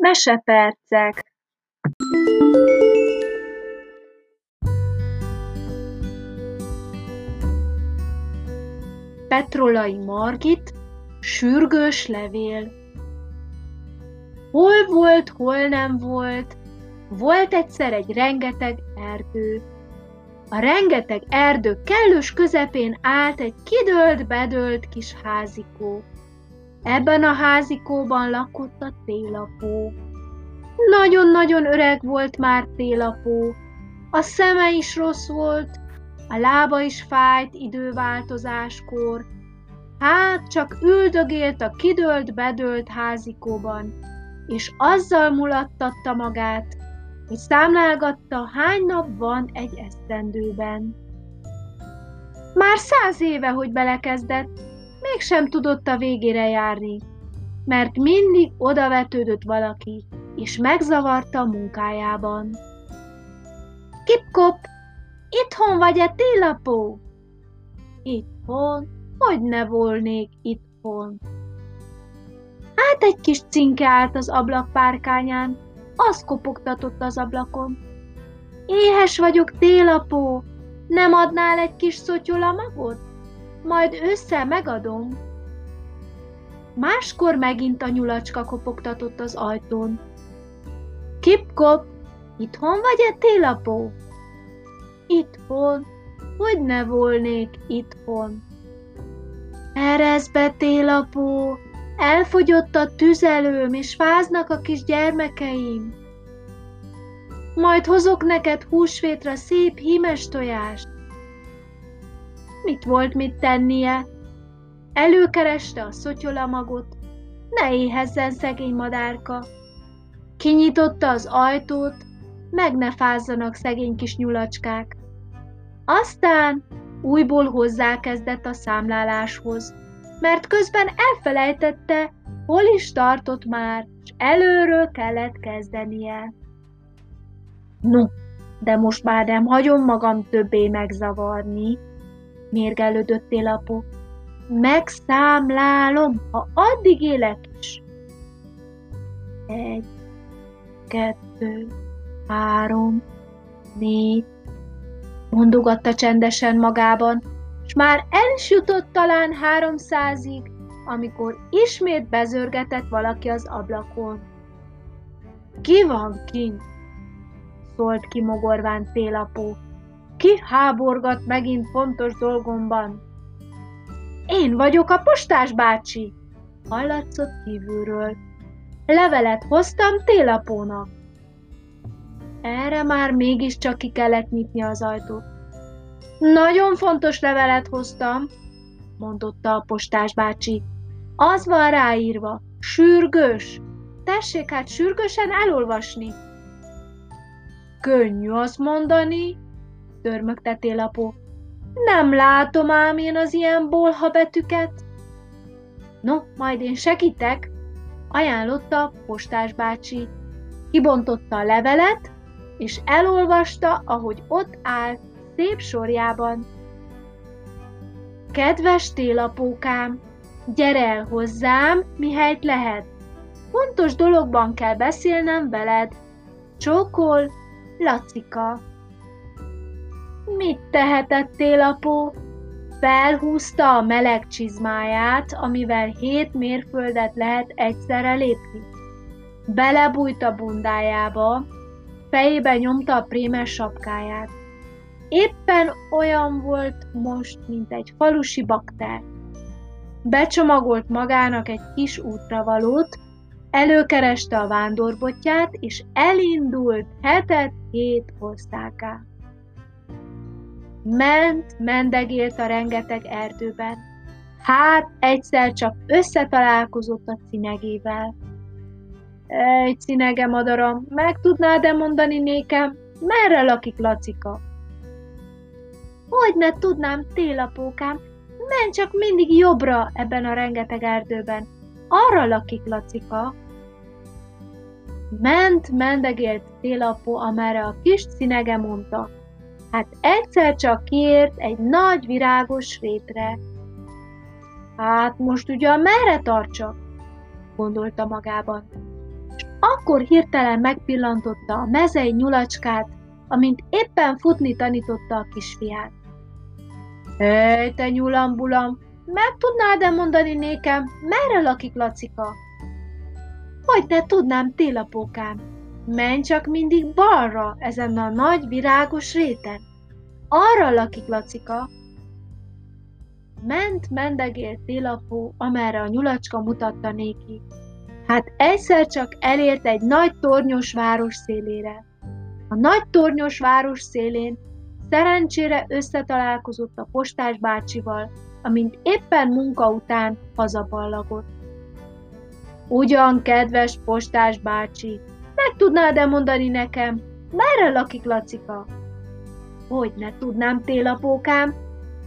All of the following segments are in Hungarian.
Mesepercek Petrolai Margit, sürgős levél. Hol volt, hol nem volt, volt egyszer egy rengeteg erdő. A rengeteg erdő kellős közepén állt egy kidőlt-bedőlt kis házikó. Ebben a házikóban lakott a télapó. Nagyon-nagyon öreg volt már télapó. A szeme is rossz volt, a lába is fájt időváltozáskor. Hát csak üldögélt a kidőlt-bedőlt házikóban, és azzal mulattatta magát, hogy számlálgatta, hány nap van egy esztendőben. Már száz éve, hogy belekezdett, mégsem tudott a végére járni, mert mindig odavetődött valaki, és megzavarta munkájában. Kipkop, itthon vagy-e télapó? Itthon? Hogy ne volnék itthon? Hát egy kis cinke állt az ablakpárkányán, az kopogtatott az ablakon. Éhes vagyok, télapó, nem adnál egy kis szotyola magot? Majd össze megadom. Máskor megint a nyulacska kopogtatott az ajtón. Kipkop, itthon vagy-e télapó? Itthon, hogy ne volnék itthon. Erez be, télapó, Elfogyott a tüzelőm, és fáznak a kis gyermekeim. Majd hozok neked húsvétra szép hímes tojást. Mit volt mit tennie? Előkereste a szotyolamagot, ne éhezzen szegény madárka. Kinyitotta az ajtót, meg ne fázzanak szegény kis nyulacskák. Aztán újból hozzákezdett a számláláshoz mert közben elfelejtette, hol is tartott már, és előről kellett kezdenie. No, de most már nem hagyom magam többé megzavarni, mérgelődött Télapó. Megszámlálom, ha addig élek is. Egy, kettő, három, négy, mondogatta csendesen magában, s már el is jutott talán háromszázig, amikor ismét bezörgetett valaki az ablakon. Ki van kint? szólt ki mogorván télapó. Ki háborgat megint fontos dolgomban? Én vagyok a postás bácsi, hallatszott kívülről. Levelet hoztam télapónak. Erre már mégiscsak ki kellett nyitni az ajtót. Nagyon fontos levelet hoztam, mondotta a postás bácsi. Az van ráírva, sürgős. Tessék hát sürgősen elolvasni. Könnyű azt mondani, törmögte télapó. Nem látom ám én az ilyen bolha betűket. No, majd én segítek, ajánlotta postás bácsi. Kibontotta a levelet, és elolvasta, ahogy ott állt szép sorjában. Kedves télapókám, gyere el hozzám, mihelyt lehet. Fontos dologban kell beszélnem veled. Csókol, Lacika. Mit tehetett télapó? Felhúzta a meleg csizmáját, amivel hét mérföldet lehet egyszerre lépni. Belebújt a bundájába, fejébe nyomta a prémes sapkáját. Éppen olyan volt most, mint egy falusi bakter. Becsomagolt magának egy kis útravalót, előkereste a vándorbotját, és elindult hetet hét országá. Ment, mendegélt a rengeteg erdőben. Hát egyszer csak összetalálkozott a cinegével. Egy cinege madaram, meg tudnád-e mondani nékem, merre lakik Lacika? Hogy ne tudnám, télapókám, menj csak mindig jobbra ebben a rengeteg erdőben. Arra lakik Lacika. Ment, mendegélt télapó, amerre a kis színege mondta. Hát egyszer csak kiért egy nagy virágos rétre. Hát most ugye merre tartsak? gondolta magában. És akkor hirtelen megpillantotta a mezei nyulacskát, amint éppen futni tanította a kisfiát. Hé, te nyulambulam, meg tudnád-e mondani nékem, merre lakik Lacika? Hogy ne tudnám, télapókám. Menj csak mindig balra, ezen a nagy virágos réten. Arra lakik Lacika. Ment mendegélt télapó, amerre a nyulacska mutatta néki. Hát egyszer csak elért egy nagy tornyos város szélére. A nagy tornyos város szélén szerencsére összetalálkozott a postás bácsival, amint éppen munka után hazaballagott. Ugyan, kedves postás bácsi, meg tudnád-e mondani nekem, merre lakik Lacika? Hogy ne tudnám, télapókám,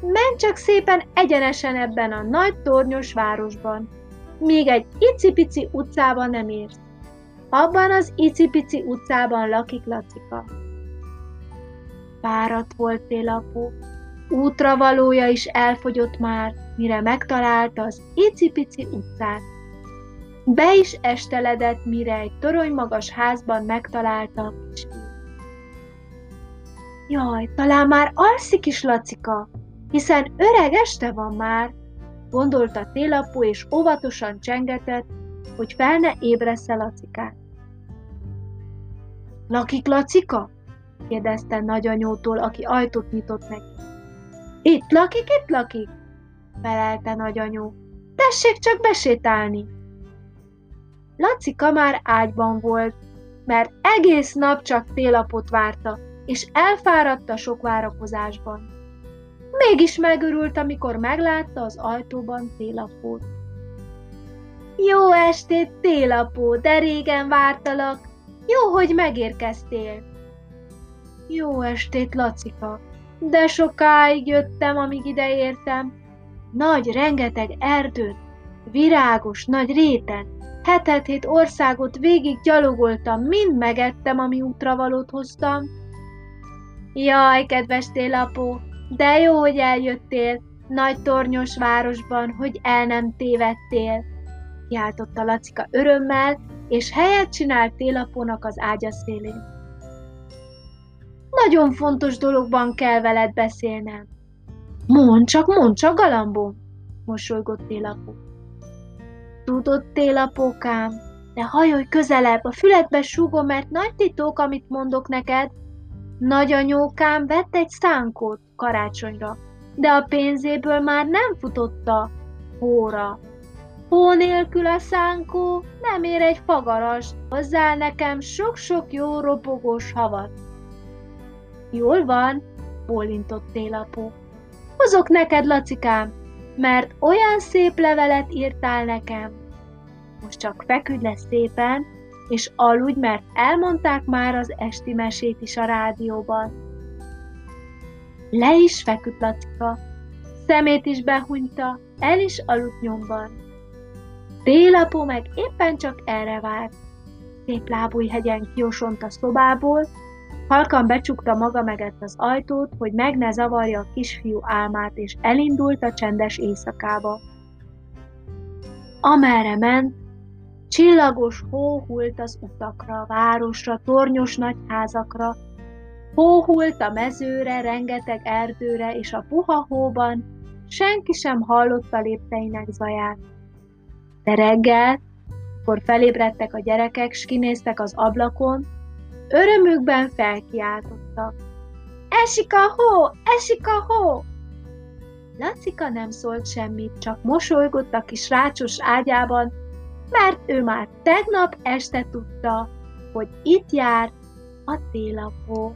menj csak szépen egyenesen ebben a nagy tornyos városban. Még egy icipici utcában nem érsz. Abban az icipici utcában lakik Lacika. Fáradt volt télapó, útra valója is elfogyott már, mire megtalálta az icipici utcát. Be is esteledett, mire egy torony magas házban megtalálta a kisfiút. Jaj, talán már alszik is Lacika, hiszen öreg este van már, gondolta télapó, és óvatosan csengetett, hogy fel ne ébresze Lacikát. Lakik Lacika? kérdezte nagyanyótól, aki ajtót nyitott neki. Itt lakik, itt lakik, felelte nagyanyó. Tessék csak besétálni. Lacika már ágyban volt, mert egész nap csak télapot várta, és elfáradt a sok várakozásban. Mégis megörült, amikor meglátta az ajtóban télapót. Jó estét, télapó, de régen vártalak. Jó, hogy megérkeztél. Jó estét, Lacika, de sokáig jöttem, amíg ide értem. Nagy, rengeteg erdőt, virágos, nagy réten, hetet-hét országot végig gyalogoltam, mind megettem, ami útravalót hoztam. Jaj, kedves télapó, de jó, hogy eljöttél, nagy tornyos városban, hogy el nem tévedtél, kiáltotta Lacika örömmel, és helyet csinált télapónak az ágya szélén. Nagyon fontos dologban kell veled beszélnem. Mondd csak, mondd csak, galambom, mosolygott télapó. Tudod, télapókám, de hajolj közelebb, a füledbe súgom, mert nagy titok, amit mondok neked. Nagyanyókám vett egy szánkót karácsonyra, de a pénzéből már nem futotta hóra. Hó nélkül a szánkó nem ér egy fagarast, hozzá nekem sok-sok jó ropogós havat. Jól van, bólintott télapó. Hozok neked, Lacikám, mert olyan szép levelet írtál nekem. Most csak feküdj le szépen, és aludj, mert elmondták már az esti mesét is a rádióban. Le is feküdt Lacika, szemét is behunyta, el is aludt nyomban. Télapó meg éppen csak erre várt. Szép lábújhegyen kiosont a szobából, Halkan becsukta maga megett az ajtót, hogy meg ne zavarja a kisfiú álmát, és elindult a csendes éjszakába. Amerre ment, csillagos hó hult az utakra, városra, tornyos nagyházakra, hó hult a mezőre, rengeteg erdőre, és a puha hóban senki sem hallotta lépteinek zaját. De reggel, amikor felébredtek a gyerekek, s kinéztek az ablakon, Örömükben felkiáltottak. Esik a hó, esik a hó! Lacika nem szólt semmit, csak mosolygott a kis rácsos ágyában, mert ő már tegnap este tudta, hogy itt jár a télapó.